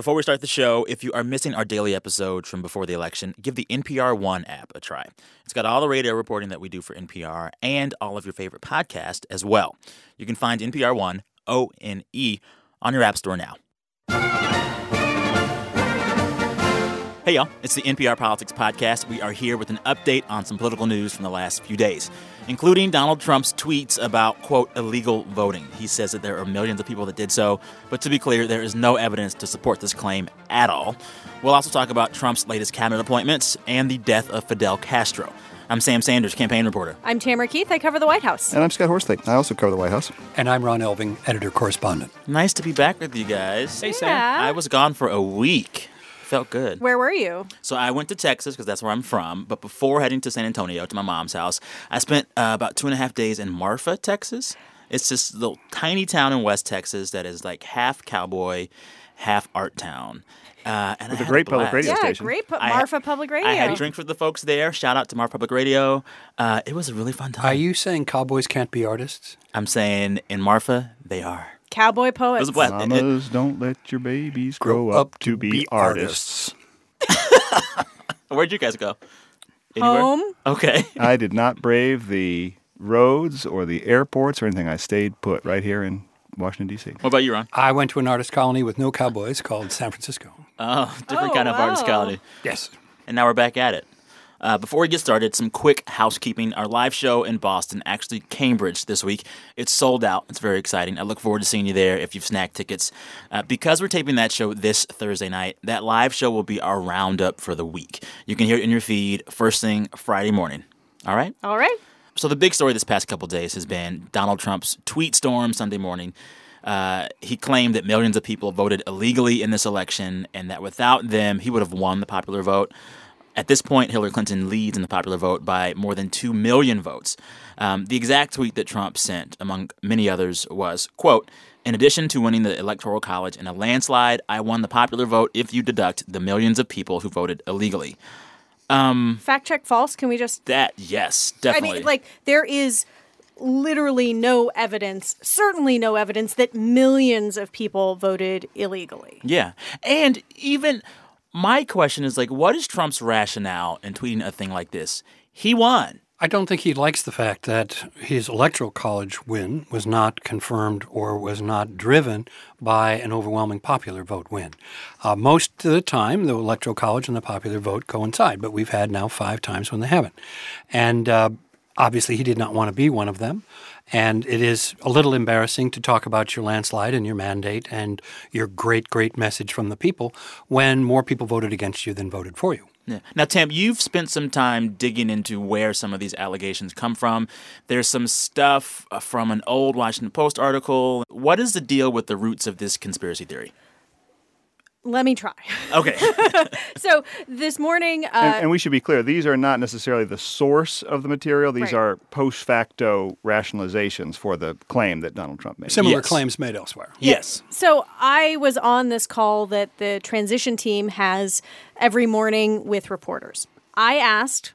Before we start the show, if you are missing our daily episodes from before the election, give the NPR One app a try. It's got all the radio reporting that we do for NPR and all of your favorite podcasts as well. You can find NPR One, O N E, on your App Store now. Hey, y'all. It's the NPR Politics Podcast. We are here with an update on some political news from the last few days, including Donald Trump's tweets about, quote, illegal voting. He says that there are millions of people that did so, but to be clear, there is no evidence to support this claim at all. We'll also talk about Trump's latest cabinet appointments and the death of Fidel Castro. I'm Sam Sanders, campaign reporter. I'm Tamara Keith. I cover the White House. And I'm Scott Horsley. I also cover the White House. And I'm Ron Elving, editor correspondent. Nice to be back with you guys. Hey, Sam. I was gone for a week. Felt good. Where were you? So I went to Texas because that's where I'm from. But before heading to San Antonio to my mom's house, I spent uh, about two and a half days in Marfa, Texas. It's this little tiny town in West Texas that is like half cowboy, half art town. Uh, and With I a great blast. public radio yeah, station. great. Pu- I- Marfa Public Radio. I had drinks with the folks there. Shout out to Marfa Public Radio. Uh, it was a really fun time. Are you saying cowboys can't be artists? I'm saying in Marfa, they are. Cowboy poets. was a. It- it- Mamas, don't let your babies grow, up, to be, artists. where'd you guys go? Anywhere? Home. Okay. I did not brave the roads or the airports or anything. I stayed put right here in Washington, D.C. What about you, Ron? I went to an artist colony with no cowboys called San Francisco. Oh, different Oh, kind of oh, artist colony. Yes. And now we're back at it. Uh, before we get started, some quick housekeeping. Our live show in Boston, actually Cambridge this week, it's sold out. It's very exciting. I look forward to seeing you there if you've snagged tickets. Uh, because we're taping that show this Thursday night, that live show will be our roundup for the week. You can hear it in your feed first thing Friday morning. All right? All right. So the big story this past couple days has been Donald Trump's tweet storm Sunday morning. Uh, he claimed that millions of people voted illegally in this election, and that without them, he would have won the popular vote. At this point, Hillary Clinton leads in the popular vote by more than two million votes. Um, the exact tweet that Trump sent, among many others, was, "quote In addition to winning the Electoral College in a landslide, I won the popular vote if you deduct the millions of people who voted illegally." Fact check false. Can we just? That, yes, definitely. I mean, like there is literally no evidence, certainly no evidence that millions of people voted illegally. Yeah. And even my question is like, what is Trump's rationale in tweeting a thing like this? He won. I don't think he likes the fact that his electoral college win was not confirmed or was not driven by an overwhelming popular vote win. Uh, most of the time, the electoral college and the popular vote coincide, but we've had now five times when they haven't. And uh, obviously, he did not want to be one of them. And it is a little embarrassing to talk about your landslide and your mandate and your great, great message from the people when more people voted against you than voted for you. Yeah. Now, Tam, you've spent some time digging into where some of these allegations come from. There's some stuff uh, from an old Washington Post article. What is the deal with the roots of this conspiracy theory? Let me try. Okay. so this morning, uh, And, and we should be clear, these are not necessarily the source of the material. These Right. are post facto rationalizations for the claim that Donald Trump made. Similar Yes. claims made elsewhere. yes. So I was on this call that the transition team has every morning with reporters. I asked,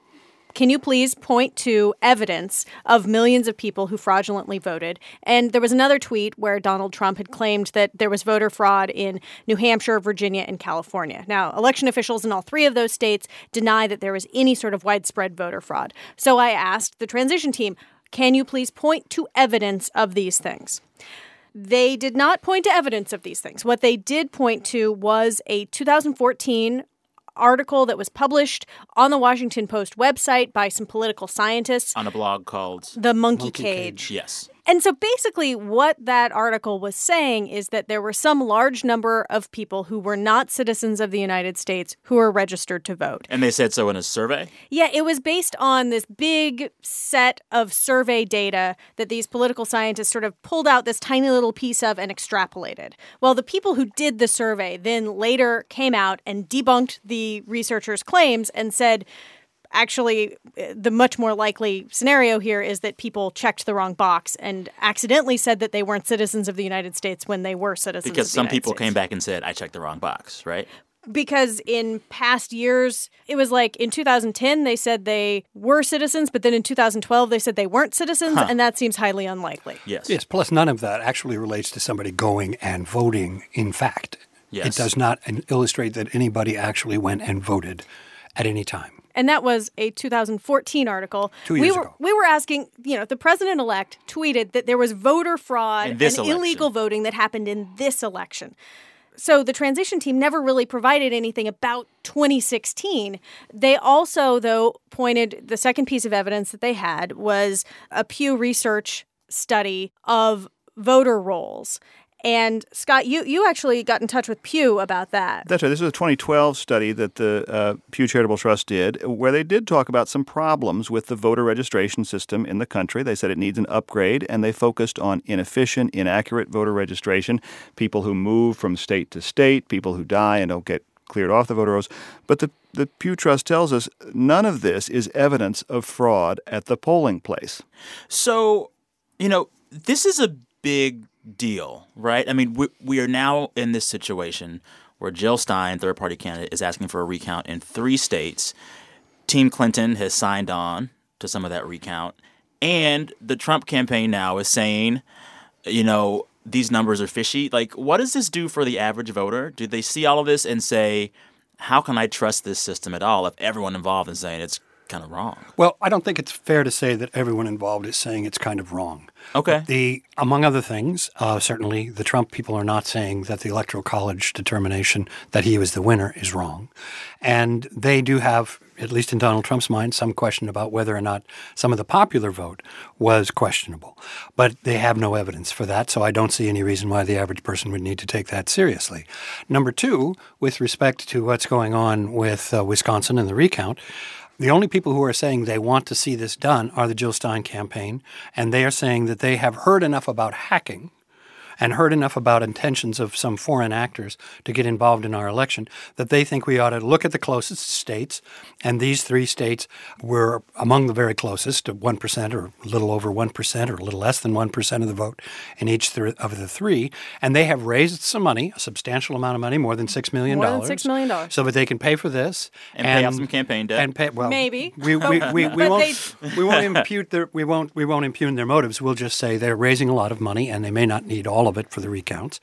can you please point to evidence of millions of people who fraudulently voted? And there was another tweet where Donald Trump had claimed that there was voter fraud in New Hampshire, Virginia, and California. Now, election officials in all three of those states deny that there was any sort of widespread voter fraud. So I asked the transition team, can you please point to evidence of these things? They did not point to evidence of these things. What they did point to was a 2014 article that was published on the Washington Post website by some political scientists, On a blog called The Monkey, Monkey Cage. Cage. Yes. And so basically, what that article was saying is that there were some large number of people who were not citizens of the United States who were registered to vote. And they said so in a survey? Yeah, it was based on this big set of survey data that these political scientists sort of pulled out this tiny little piece of and extrapolated. Well, the people who did the survey then later came out and debunked the researchers' claims and said, actually, uh, the much more likely scenario here is that people checked the wrong box and accidentally said that they weren't citizens of the United States when they were citizens Because of the some United people States came back and said, I checked the wrong box, right? because in past years it was like in 2010 they said they were citizens but then in 2012 they said they weren't citizens and that seems highly unlikely Yes. Yes, plus none of that actually relates to somebody going and voting in fact. It does not illustrate that anybody actually went and voted at any time. And that was a 2014 article. Two we years were ago. we were asking, you know, the president elect tweeted that there was voter fraud and election. illegal voting that happened in this election. So the transition team never really provided anything about 2016. They also though pointed the second piece of evidence that they had was a Pew Research study of voter rolls. And Scott, you you actually got in touch with Pew about that. That's right. This is a 2012 study that the uh, Pew Charitable Trust did, where they did talk about some problems with the voter registration system in the country. They said it needs an upgrade, and they focused on inefficient, inaccurate voter registration, people who move from state to state, people who die and don't get cleared off the voter rolls. But the, the Pew Trust tells us none of this is evidence of fraud at the polling place. So, you know, this is a big deal, right? I mean, we, we are now in this situation where Jill Stein, third party candidate, is asking for a recount in three states. Team Clinton has signed on to some of that recount. And the Trump campaign now is saying, you know, these numbers are fishy. Like, what does this do for the average voter? Do they see all of this and say, how can I trust this system at all if everyone involved is saying it's kind of wrong? Well, I don't think it's fair to say that everyone involved is saying it's kind of wrong. Okay. The among other things, uh, certainly the Trump people are not saying that the Electoral College determination that he was the winner is wrong, and they do have, at least in Donald Trump's mind, some question about whether or not some of the popular vote was questionable. But they have no evidence for that, so I don't see any reason why the average person would need to take that seriously. Number two, with respect to what's going on with uh, Wisconsin and the recount. The only people who are saying they want to see this done are the Jill Stein campaign, and they are saying that they have heard enough about hacking and heard enough about intentions of some foreign actors to get involved in our election that they think we ought to look at the closest states. And these three states were among the very closest, to 1% or a little over 1% or a little less than 1% of the vote in each th- of the three. And they have raised some money, a substantial amount of money, more than $6 million. More than $6 million. So that they can pay for this. And pay off some campaign debt. And pay, well, Maybe. We, we, we, we, But won't, we won't impute their we won't we won't impugn their motives. We'll just say they're raising a lot of money and they may not need all of it for the recounts.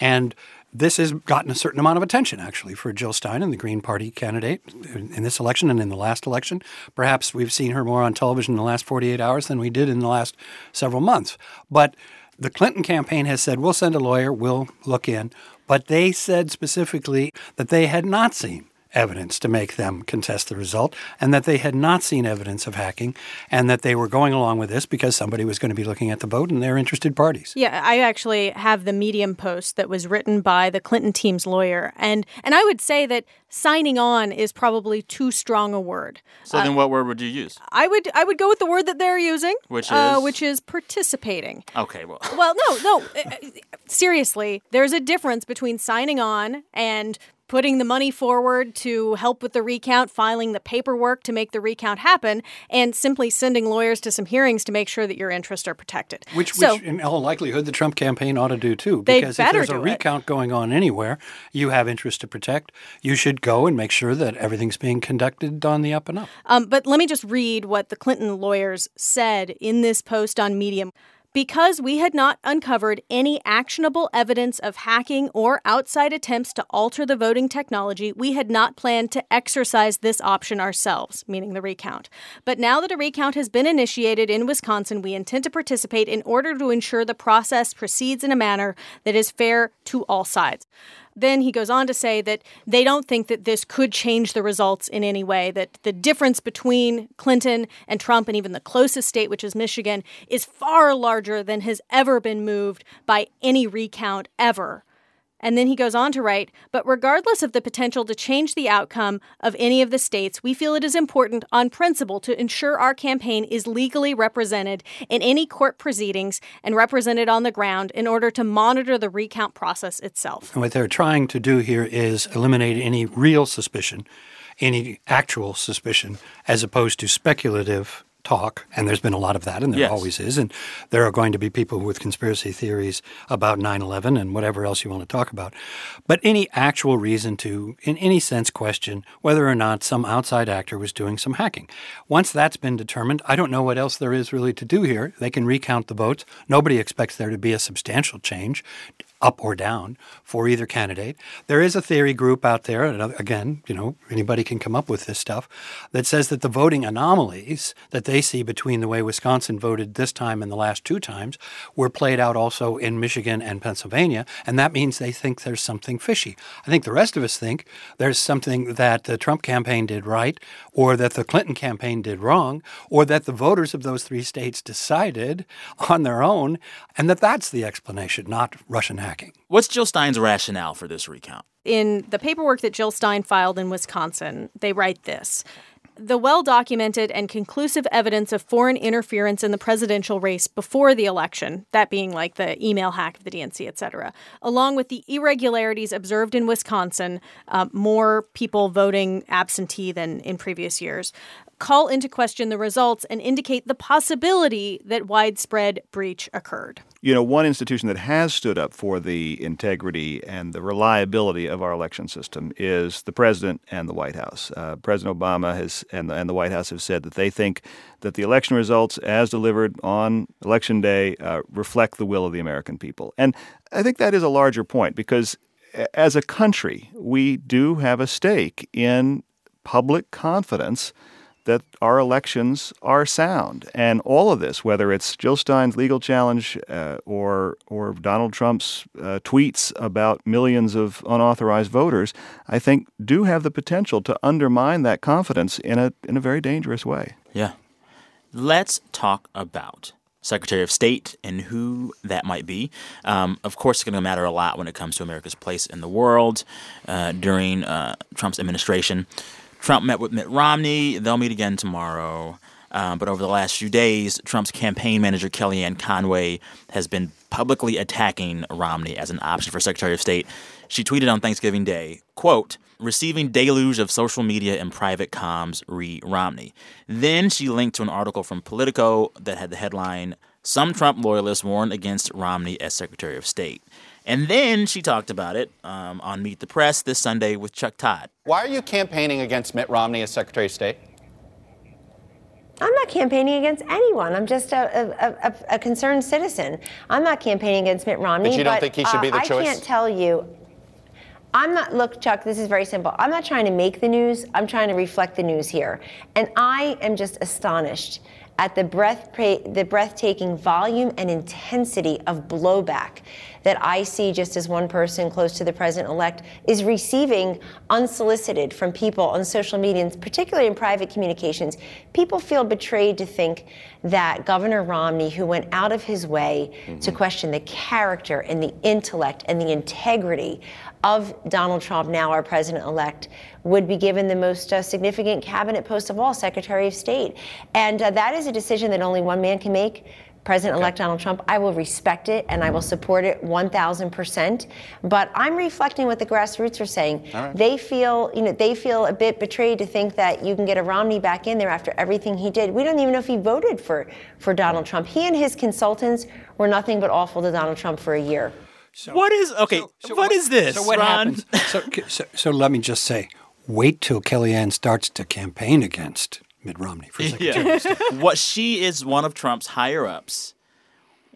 And this has gotten a certain amount of attention actually for Jill Stein and the Green Party candidate in in this election and in the last election. Perhaps we've seen her more on television in the last 48 hours than we did in the last several months. But the Clinton campaign has said we'll send a lawyer, we'll look in, but they said specifically that they had not seen evidence to make them contest the result, and that they had not seen evidence of hacking, and that they were going along with this because somebody was going to be looking at the vote and they're interested parties. Yeah, I actually have the Medium post that was written by the Clinton team's lawyer, and and I would say that signing on is probably too strong a word. so then what word would you use? I would I would go with the word that they're using, Which uh, is? which is participating. Okay, well. Well, no, no. uh, uh, Seriously, there's a difference between signing on and putting the money forward to help with the recount, filing the paperwork to make the recount happen, and simply sending lawyers to some hearings to make sure that your interests are protected. Which, so, which, in all likelihood, the Trump campaign ought to do too. Because if there's a do it. recount going on anywhere, you have interests to protect. You should go and make sure that everything's being conducted on the up and up. Um, but let me just read what the Clinton lawyers said in this post on Medium. Because we had not uncovered any actionable evidence of hacking or outside attempts to alter the voting technology, we had not planned to exercise this option ourselves, meaning the recount. But now that a recount has been initiated in Wisconsin, we intend to participate in order to ensure the process proceeds in a manner that is fair to all sides. Then he goes on to say that they don't think that this could change the results in any way, that the difference between Clinton and Trump and even the closest state, which is Michigan, is far larger than has ever been moved by any recount ever. And then he goes on to write, but regardless of the potential to change the outcome of any of the states, we feel it is important on principle to ensure our campaign is legally represented in any court proceedings and represented on the ground in order to monitor the recount process itself. And what they're trying to do here is eliminate any real suspicion, any actual suspicion, as opposed to speculative talk. And there's been a lot of that, and there Yes. always is. And there are going to be people with conspiracy theories about 9 11 and whatever else you want to talk about. But any actual reason to, in any sense, question whether or not some outside actor was doing some hacking. Once that's been determined, I don't know what else there is really to do here. They can recount the votes. Nobody expects there to be a substantial change up or down for either candidate. There is a theory group out there, and again, you know, anybody can come up with this stuff, that says that the voting anomalies that they see between the way Wisconsin voted this time and the last two times were played out also in Michigan and Pennsylvania, and that means they think there's something fishy. I think the rest of us think there's something that the Trump campaign did right, or that the Clinton campaign did wrong, or that the voters of those three states decided on their own, and that that's the explanation, not Russian hacking. What's Jill Stein's rationale for this recount? In the paperwork that Jill Stein filed in Wisconsin, they write this the well documented and conclusive evidence of foreign interference in the presidential race before the election, that being like the email hack of the DNC, et cetera, along with the irregularities observed in Wisconsin, uh, more people voting absentee than in previous years, call into question the results and indicate the possibility that widespread breach occurred. You know, one institution that has stood up for the integrity and the reliability of our election system is the president and the White House. Uh, president Obama has and the, and the White House have said that they think that the election results, as delivered on election day, uh, reflect the will of the American people. And I think that is a larger point because as a country, we do have a stake in public confidence that our elections are sound. And all of this, whether it's Jill Stein's legal challenge uh, or or Donald Trump's uh, tweets about millions of unauthorized voters, I think do have the potential to undermine that confidence in a in a very dangerous way. Yeah. Let's talk about Secretary of State and who that might be. Um, of course, it's going to matter a lot when it comes to America's place in the world uh, during uh, Trump's administration. Trump met with Mitt Romney. They'll meet again tomorrow. Um, but over the last few days, Trump's campaign manager, Kellyanne Conway, has been publicly attacking Romney as an option for Secretary of State. She tweeted on Thanksgiving Day, quote, receiving deluge of social media and private comms, re Romney. Then she linked to an article from Politico that had the headline, Some Trump loyalists warn against Romney as Secretary of State. And then she talked about it um, on Meet the Press this Sunday with Chuck Todd. Why are you campaigning against Mitt Romney as Secretary of State? I'm not campaigning against anyone. I'm just a, a, a, a concerned citizen. I'm not campaigning against Mitt Romney. But you don't but, think he should be the uh, choice? I can't tell you. I'm not, look, Chuck, this is very simple. I'm not trying to make the news. I'm trying to reflect the news here. And I am just astonished at the, breath, the breathtaking volume and intensity of blowback that I see just as one person close to the president elect is receiving unsolicited from people on social media, and particularly in private communications. People feel betrayed to think that Governor Romney, who went out of his way mm-hmm. to question the character and the intellect and the integrity of Donald Trump, now our president elect, would be given the most uh, significant cabinet post of all, Secretary of State. And uh, that is a decision that only one man can make. President elect okay. Donald Trump, I will respect it and I will support it 1,000%. But I'm reflecting what the grassroots are saying. Right. They feel, you know, they feel a bit betrayed to think that you can get a Romney back in there after everything he did. We don't even know if he voted for, for Donald Trump. He and his consultants were nothing but awful to Donald Trump for a year. So, what is okay? So, so what, what is this? So what Ron? happens? so, so, so let me just say, wait till Kellyanne starts to campaign against Mitt Romney for Secretary yeah. of State. what she is one of Trump's higher ups.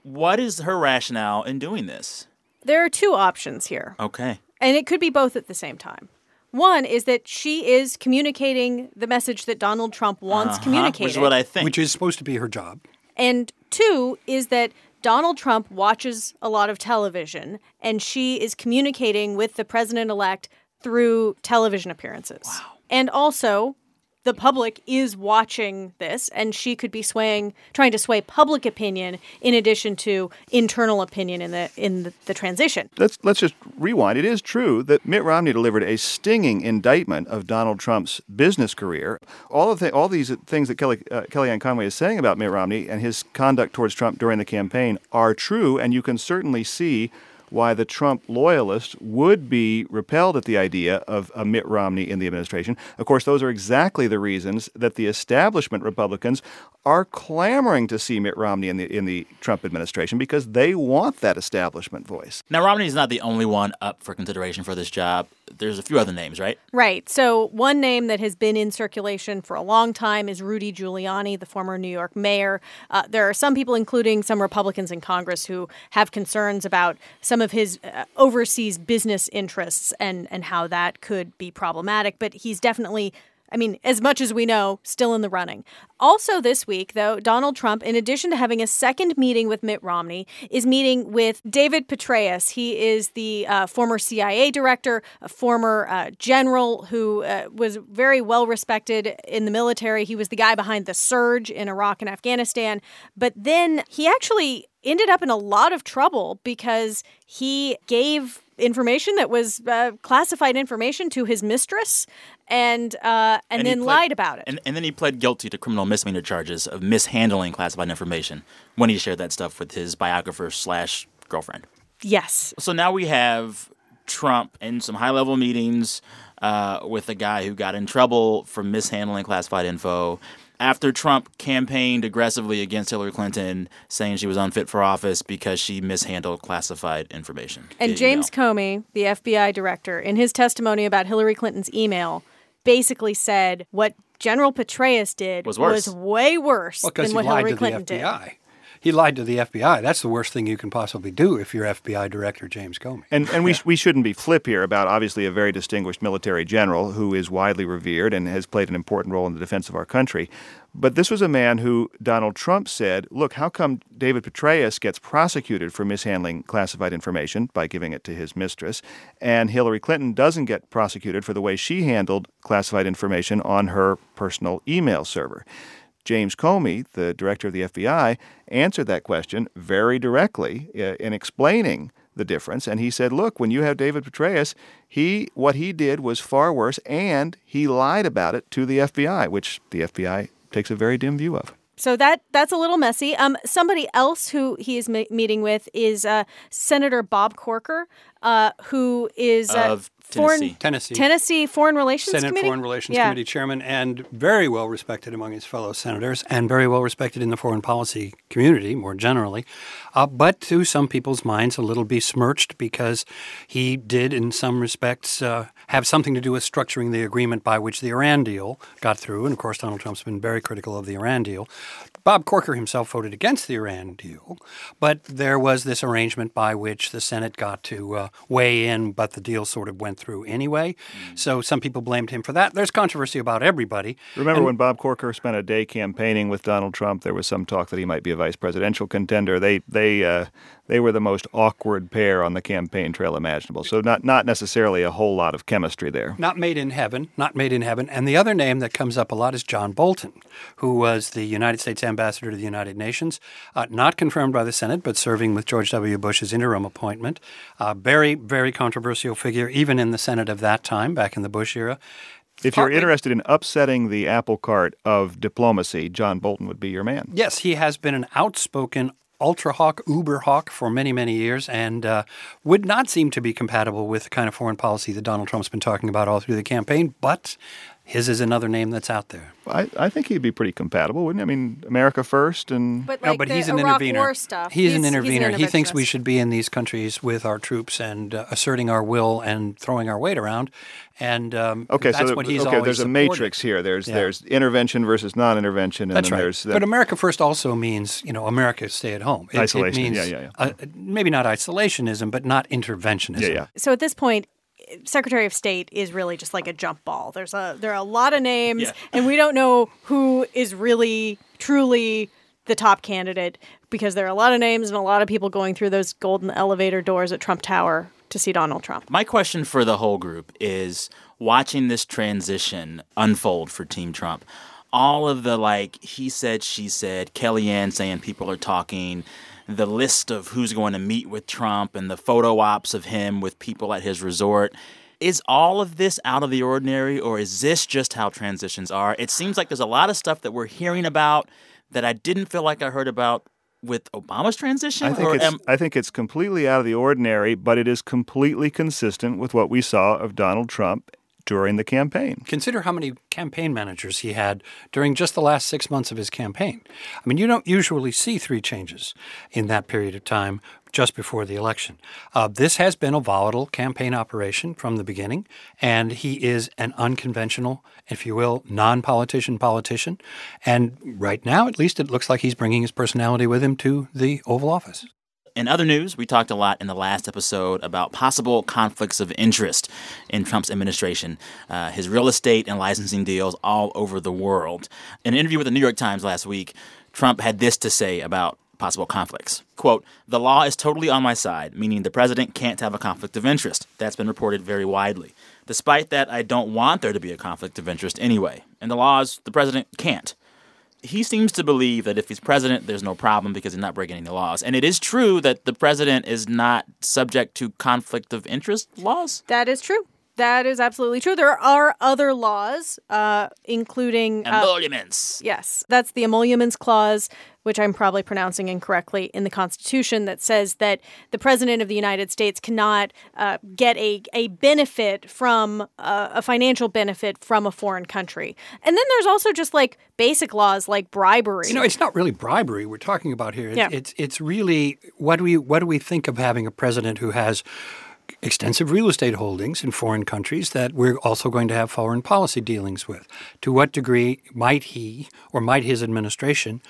What is her rationale in doing this? There are two options here. Okay. And it could be both at the same time. One is that she is communicating the message that Donald Trump wants uh-huh, communicated. Which is what I think. Which is supposed to be her job. And two is that Donald Trump watches a lot of television and she is communicating with the president elect through television appearances. Wow. And also, the public is watching this and she could be swaying trying to sway public opinion in addition to internal opinion in the in the, the, transition let's let's just rewind it is true that Mitt Romney delivered a stinging indictment of Donald Trump's business career all of the, all these things that Kelly uh, Kellyanne Conway is saying about Mitt Romney and his conduct towards Trump during the campaign are true and you can certainly see why the Trump loyalists would be repelled at the idea of a Mitt Romney in the administration. Of course, those are exactly the reasons that the establishment Republicans are clamoring to see Mitt Romney in the in the Trump administration because they want that establishment voice. Now, Romney is not the only one up for consideration for this job. There's a few other names, right? Right. So, one name that has been in circulation for a long time is Rudy Giuliani, the former New York mayor. Uh, there are some people, including some Republicans in Congress, who have concerns about some of his uh, overseas business interests and, and how that could be problematic. But he's definitely I mean, as much as we know, still in the running. Also, this week, though, Donald Trump, in addition to having a second meeting with Mitt Romney, is meeting with David Petraeus. He is the uh, former CIA director, a former uh, general who uh, was very well respected in the military. He was the guy behind the surge in Iraq and Afghanistan. But then he actually ended up in a lot of trouble because he gave information that was uh, classified information to his mistress and uh, and, And then pled- lied about it. And, and then he pled guilty to criminal misdemeanor charges of mishandling classified information when he shared that stuff with his biographer slash girlfriend. yes. So now we have Trump in some high level meetings uh, with a guy who got in trouble for mishandling classified info. After Trump campaigned aggressively against Hillary Clinton, saying she was unfit for office because she mishandled classified information. And James know. Comey, the FBI director, in his testimony about Hillary Clinton's email, basically said what General Petraeus did Was worse. way worse Well, than what lied Hillary to Clinton the did. FBI. He lied to the FBI. That's the worst thing you can possibly do if you're FBI Director James Comey. And and we we shouldn't be flip here about obviously a very distinguished military general who is widely revered and has played an important role in the defense of our country. But this was a man who Donald Trump said, "Look, how come David Petraeus gets prosecuted for mishandling classified information by giving it to his mistress, and Hillary Clinton doesn't get prosecuted for the way she handled classified information on her personal email server?" James Comey, the director of the FBI, answered that question very directly uh, in explaining the difference. And he said, "Look, when you have David Petraeus, he what he did was far worse, and he lied about it to the FBI, which the FBI takes a very dim view of." So that that's a little messy. Um, somebody else who he is me- meeting with is uh, Senator Bob Corker, uh, who is uh, Of foreign Tennessee. Tennessee. Tennessee Foreign Relations Senate Committee. Foreign Relations Yeah. Committee chairman and very well respected among his fellow senators and very well respected in the foreign policy community more generally, uh, but to some people's minds a little besmirched because he did, in some respects, uh, have something to do with structuring the agreement by which the Iran deal got through. And of course, Donald Trump's been very critical of the Iran deal. Bob Corker himself voted against the Iran deal, but there was this arrangement by which the Senate got to uh, weigh in, but the deal sort of went through anyway. So some people blamed him for that. There's controversy about everybody. Remember when Bob Corker spent a day campaigning with Donald Trump? There was some talk that he might be a vice presidential contender. They they uh, they were the most awkward pair on the campaign trail imaginable. So not not necessarily a whole lot of chemistry there. Not made in heaven, not made in heaven. And the other name that comes up a lot is John Bolton, who was the United States ambassador to the United Nations, uh, not confirmed by the Senate, but serving with George W. Bush's interim appointment. Uh, very, very controversial figure, even in the Senate of that time, back in the Bush era. If you're interested in upsetting the apple cart of diplomacy, John Bolton would be your man. Yes, he has been an outspoken ultra hawk, uber hawk for many, many years and uh, would not seem to be compatible with the kind of foreign policy that Donald Trump's been talking about all through the campaign, but his is another name that's out there. I, I think he'd be pretty compatible, wouldn't he? I mean, America first, and But no, but he's an Iraq intervener. War stuff. He's, an he's intervener. he thinks we should be in these countries with our troops and uh, asserting our will and throwing our weight around. And um, okay, that's so what he's okay, always there's a supported. matrix here. There's Yeah. there's intervention versus non-intervention, and That's then right. there's but America First also means, you know, America stay at home. It, Isolation. It means, Yeah, yeah, Uh, maybe not isolationism, but not interventionism. yeah, yeah. So at this point, Secretary of State is really just like a jump ball. There's a there are a lot of names, Yeah. and we don't know who is really truly the top candidate because there are a lot of names and a lot of people going through those golden elevator doors at Trump Tower to see Donald Trump. My question for the whole group is watching this transition unfold for Team Trump. All of the like he said, she said, Kellyanne saying people are talking, the list of who's going to meet with Trump and the photo ops of him with people at his resort. Is all of this out of the ordinary or is this just how transitions are? It seems like there's a lot of stuff that we're hearing about that I didn't feel like I heard about with Obama's transition. I think or it's am- I think it's completely out of the ordinary, but it is completely consistent with what we saw of Donald Trump during the campaign. Consider how many campaign managers he had during just the last six months of his campaign. I mean, you don't usually see three changes in that period of time just before the election. Uh, this has been a volatile campaign operation from the beginning, and he is an unconventional, if you will, non politician politician. And right now, at least, it looks like he's bringing his personality with him to the Oval Office. In other news, we talked a lot in the last episode about possible conflicts of interest in Trump's administration, uh, his real estate and licensing deals all over the world. In an interview with the New York Times last week, Trump had this to say about possible conflicts. Quote, the law is totally on my side, meaning the president can't have a conflict of interest. That's been reported very widely. Despite that, I don't want there to be a conflict of interest anyway. And the laws, the president can't he seems to believe that if he's president, there's no problem because he's not breaking any laws. And it is true that the president is not subject to conflict of interest laws. That is true. That is absolutely true. There are other laws, uh, including uh, emoluments. Yes, that's the emoluments clause, which I'm probably pronouncing incorrectly in the Constitution, that says that the President of the United States cannot uh, get a, a benefit from uh, a financial benefit from a foreign country. And then there's also just like basic laws like bribery. You know, it's not really bribery we're talking about here. It's, yeah. it's, it's really what do we what do we think of having a president who has extensive real estate holdings in foreign countries that we're also going to have foreign policy dealings with. To what degree might he or might his administration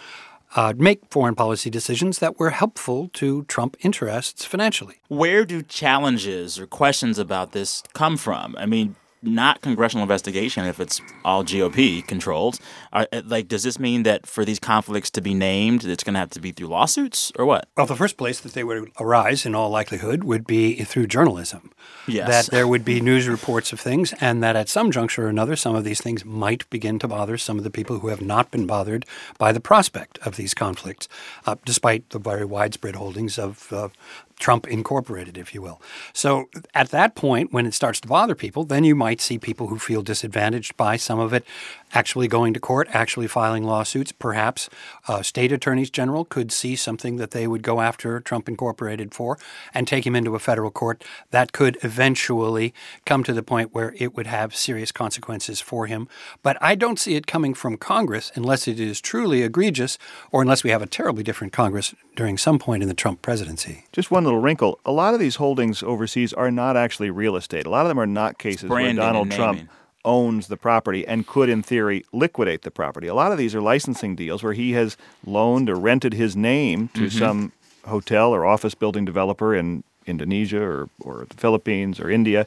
uh, make foreign policy decisions that were helpful to Trump interests financially? Where do challenges or questions about this come from? I mean, not congressional investigation if it's all GOP controlled. Are, uh, like, does this mean that for these conflicts to be named, it's going to have to be through lawsuits or what? Well, the first place that they would arise, in all likelihood, would be through journalism. Yes. That there would be news reports of things, and that at some juncture or another, some of these things might begin to bother some of the people who have not been bothered by the prospect of these conflicts, uh, despite the very widespread holdings of uh, Trump Incorporated, if you will. So at that point, when it starts to bother people, then you might see people who feel disadvantaged by some of it actually going to court, actually filing lawsuits. Perhaps uh, state attorneys general could see something that they would go after Trump Incorporated for and take him into a federal court. That could eventually come to the point where it would have serious consequences for him. But I don't see it coming from Congress unless it is truly egregious or unless we have a terribly different Congress during some point in the Trump presidency. Just one little wrinkle. A lot of these holdings overseas are not actually real estate. A lot of them are not cases Branding where Donald Trump owns the property and could, in theory, liquidate the property. A lot of these are licensing deals where he has loaned or rented his name to mm-hmm. some hotel or office building developer in Indonesia or, or the Philippines or India.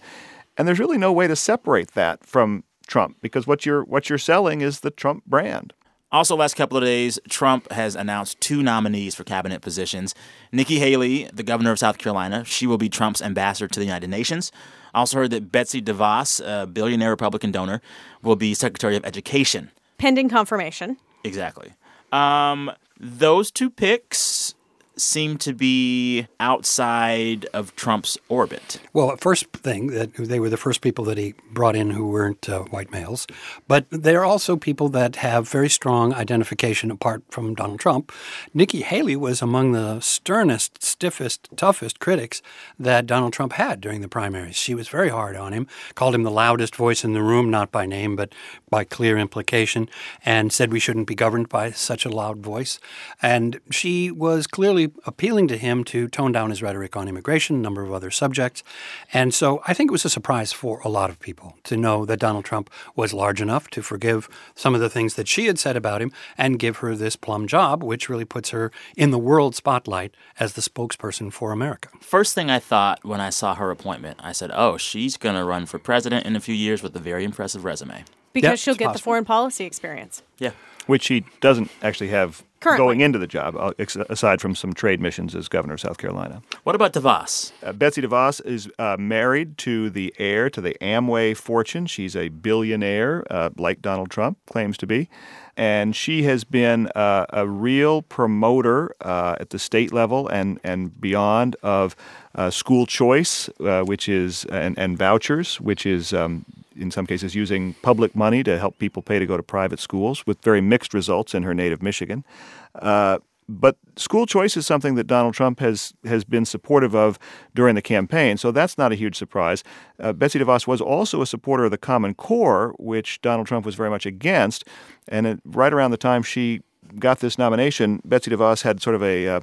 And there's really no way to separate that from Trump because what you're what you're selling is the Trump brand. Also, last couple of days, Trump has announced two nominees for cabinet positions. Nikki Haley, the governor of South Carolina, she will be Trump's ambassador to the United Nations. I also heard that Betsy DeVos, a billionaire Republican donor, will be Secretary of Education. Pending confirmation. Exactly. Um, those two picks seem to be outside of Trump's orbit. Well, first thing that they were the first people that he brought in who weren't uh, white males, but they're also people that have very strong identification apart from Donald Trump. Nikki Haley was among the sternest, stiffest, toughest critics that Donald Trump had during the primaries. She was very hard on him, called him the loudest voice in the room, not by name, but by clear implication, and said we shouldn't be governed by such a loud voice. And she was clearly appealing to him to tone down his rhetoric on immigration, a number of other subjects. And so I think it was a surprise for a lot of people to know that Donald Trump was large enough to forgive some of the things that she had said about him and give her this plum job, which really puts her in the world spotlight as the spokesperson for America. First thing I thought when I saw her appointment, I said, oh, she's going to run for president in a few years with a very impressive resume. Because yep, she'll get possible. the foreign policy experience. Yeah. Which she doesn't actually have Currently. going into the job, uh, aside from some trade missions as governor of South Carolina. What about DeVos? Uh, Betsy DeVos is uh, married to the heir to the Amway fortune. She's a billionaire, uh, like Donald Trump claims to be. And she has been uh, a real promoter uh, at the state level and, and beyond of school choice, which is and, and vouchers, which is um, in some cases using public money to help people pay to go to private schools with very mixed results in her native Michigan. Uh, but school choice is something that Donald Trump has has been supportive of during the campaign, so that's not a huge surprise. Uh, Betsy DeVos was also a supporter of the Common Core, which Donald Trump was very much against, and it, right around the time she got this nomination, Betsy DeVos had sort of a uh,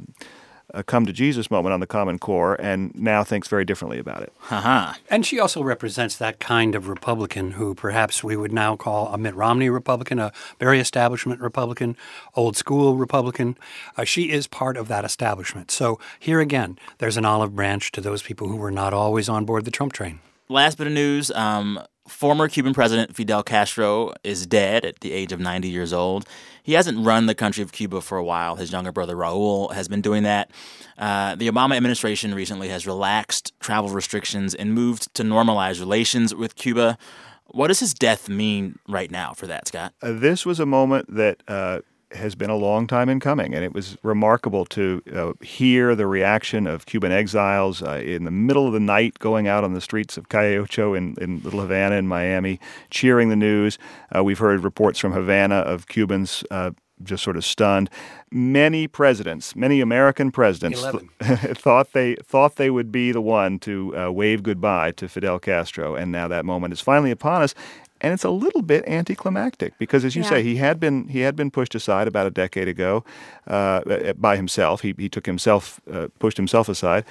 a come to Jesus moment on the Common Core and now thinks very differently about it. Uh-huh. And she also represents that kind of Republican who perhaps we would now call a Mitt Romney Republican, a very establishment Republican, old school Republican. Uh, she is part of that establishment. So here again, there's an olive branch to those people who were not always on board the Trump train. Last bit of news um, former Cuban president Fidel Castro is dead at the age of 90 years old. He hasn't run the country of Cuba for a while. His younger brother Raul has been doing that. Uh, the Obama administration recently has relaxed travel restrictions and moved to normalize relations with Cuba. What does his death mean right now for that, Scott? Uh, this was a moment that uh, has been a long time in coming, and it was remarkable to uh, hear the reaction of Cuban exiles uh, in the middle of the night going out on the streets of Calle Ocho in, in Little Havana in Miami, cheering the news. Uh, we've heard reports from Havana of Cubans uh, just sort of stunned. Many presidents, many American presidents, th- thought they thought they would be the one to uh, wave goodbye to Fidel Castro, and now that moment is finally upon us and it's a little bit anticlimactic because, as you yeah. say, he had been he had been pushed aside about a decade ago uh, by himself. He he took himself uh, pushed himself aside,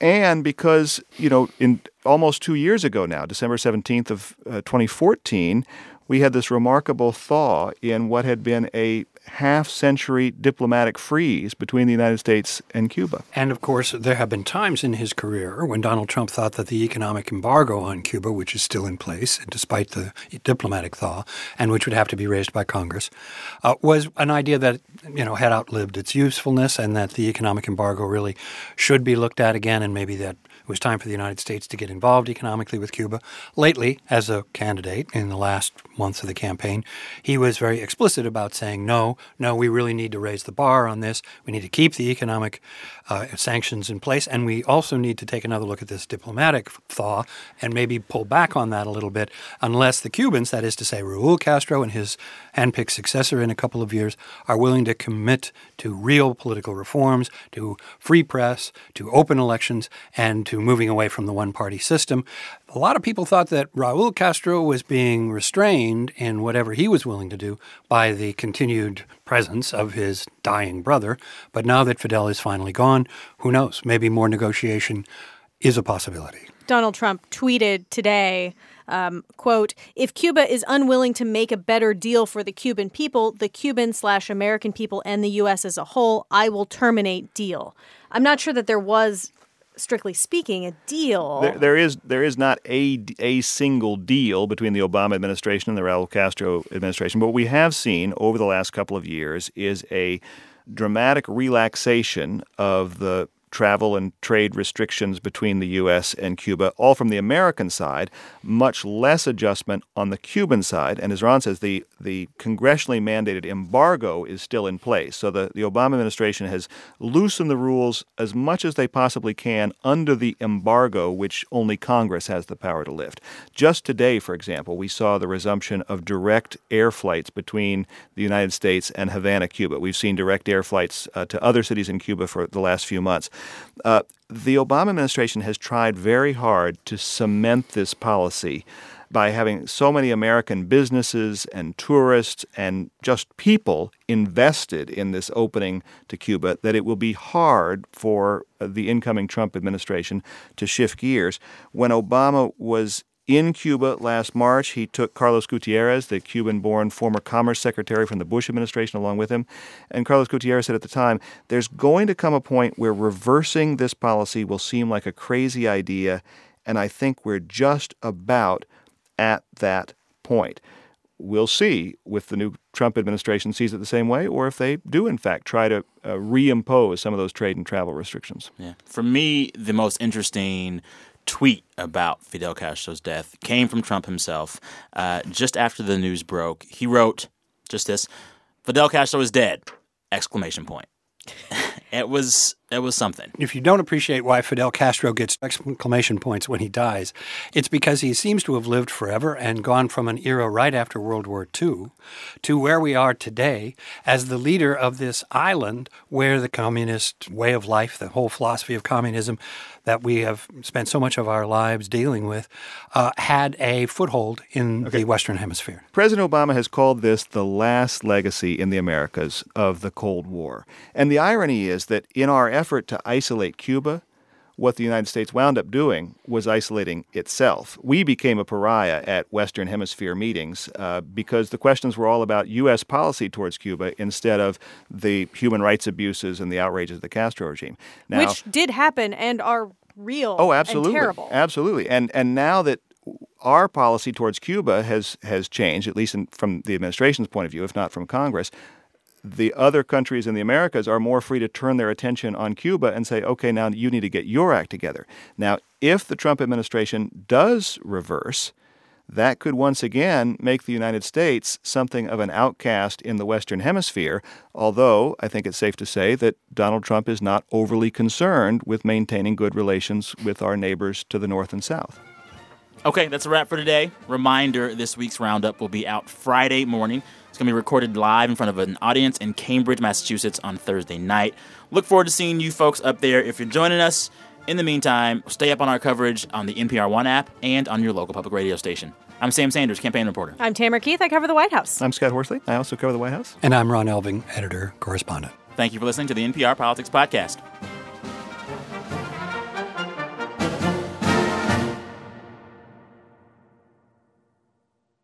and because you know in almost two years ago now, December seventeenth of uh, 2014, we had this remarkable thaw in what had been a half century diplomatic freeze between the United States and Cuba. And of course, there have been times in his career when Donald Trump thought that the economic embargo on Cuba, which is still in place despite the diplomatic thaw, and which would have to be raised by Congress, uh, was an idea that you know had outlived its usefulness, and that the economic embargo really should be looked at again, and maybe that it was time for the United States to get involved economically with Cuba. Lately, as a candidate in the last months of the campaign, he was very explicit about saying, no, no, we really need to raise the bar on this. We need to keep the economic uh, sanctions in place. And we also need to take another look at this diplomatic thaw and maybe pull back on that a little bit, unless the Cubans, that is to say, Raul Castro and his handpicked successor in a couple of years, are willing to commit to real political reforms, to free press, to open elections, and to moving away from the one party system. A lot of people thought that Raul Castro was being restrained in whatever he was willing to do by the continued presence of his dying brother. But now that Fidel is finally gone, who knows? Maybe more negotiation is a possibility. Donald Trump tweeted today um, quote, if Cuba is unwilling to make a better deal for the Cuban people, the Cuban slash American people, and the U.S. as a whole, I will terminate deal. I'm not sure that there was strictly speaking, a deal. There, there is there is not a, a single deal between the Obama administration and the Raul Castro administration. But what we have seen over the last couple of years is a dramatic relaxation of the travel and trade restrictions between the U.S. and Cuba, all from the American side, much less adjustment on the Cuban side. And as Ron says, the, the congressionally mandated embargo is still in place. So the, the Obama administration has loosened the rules as much as they possibly can under the embargo, which only Congress has the power to lift. Just today, for example, we saw the resumption of direct air flights between the United States and Havana, Cuba. We've seen direct air flights uh, to other cities in Cuba for the last few months. Uh, the Obama administration has tried very hard to cement this policy by having so many American businesses and tourists and just people invested in this opening to Cuba that it will be hard for the incoming Trump administration to shift gears. When Obama was in Cuba last March. He took Carlos Gutierrez, the Cuban born former commerce secretary from the Bush administration, along with him. And Carlos Gutierrez said at the time, there's going to come a point where reversing this policy will seem like a crazy idea. And I think we're just about at that point. We'll see if the new Trump administration sees it the same way or if they do, in fact, try to uh, reimpose some of those trade and travel restrictions. Yeah. For me, the most interesting tweet about Fidel Castro's death came from Trump himself. Uh, just after the news broke, he wrote just this: "Fidel Castro is dead!" Exclamation point. it was It was something. If you don't appreciate why Fidel Castro gets exclamation points when he dies, it's because he seems to have lived forever and gone from an era right after World War II to where we are today as the leader of this island where the communist way of life, the whole philosophy of communism that we have spent so much of our lives dealing with, uh, had a foothold in okay. the Western Hemisphere. President Obama has called this the last legacy in the Americas of the Cold War. And the irony is that in our effort to isolate Cuba, what the United States wound up doing was isolating itself. We became a pariah at Western Hemisphere meetings uh, because the questions were all about U.S. policy towards Cuba instead of the human rights abuses and the outrages of the Castro regime. Now, Which did happen and are real. Oh, absolutely, terrible. absolutely. And and now that our policy towards Cuba has has changed, at least in, from the administration's point of view, if not from Congress the other countries in the Americas are more free to turn their attention on Cuba and say, okay, now you need to get your act together. Now, if the Trump administration does reverse, that could once again make the United States something of an outcast in the Western Hemisphere, although I think it's safe to say that Donald Trump is not overly concerned with maintaining good relations with our neighbors to the north and south. Okay, that's a wrap for today. Reminder this week's roundup will be out Friday morning. It's going to be recorded live in front of an audience in Cambridge, Massachusetts on Thursday night. Look forward to seeing you folks up there if you're joining us. In the meantime, stay up on our coverage on the NPR One app and on your local public radio station. I'm Sam Sanders, campaign reporter. I'm Tamara Keith. I cover the White House. I'm Scott Horsley. I also cover the White House. And I'm Ron Elving, editor correspondent. Thank you for listening to the NPR Politics Podcast.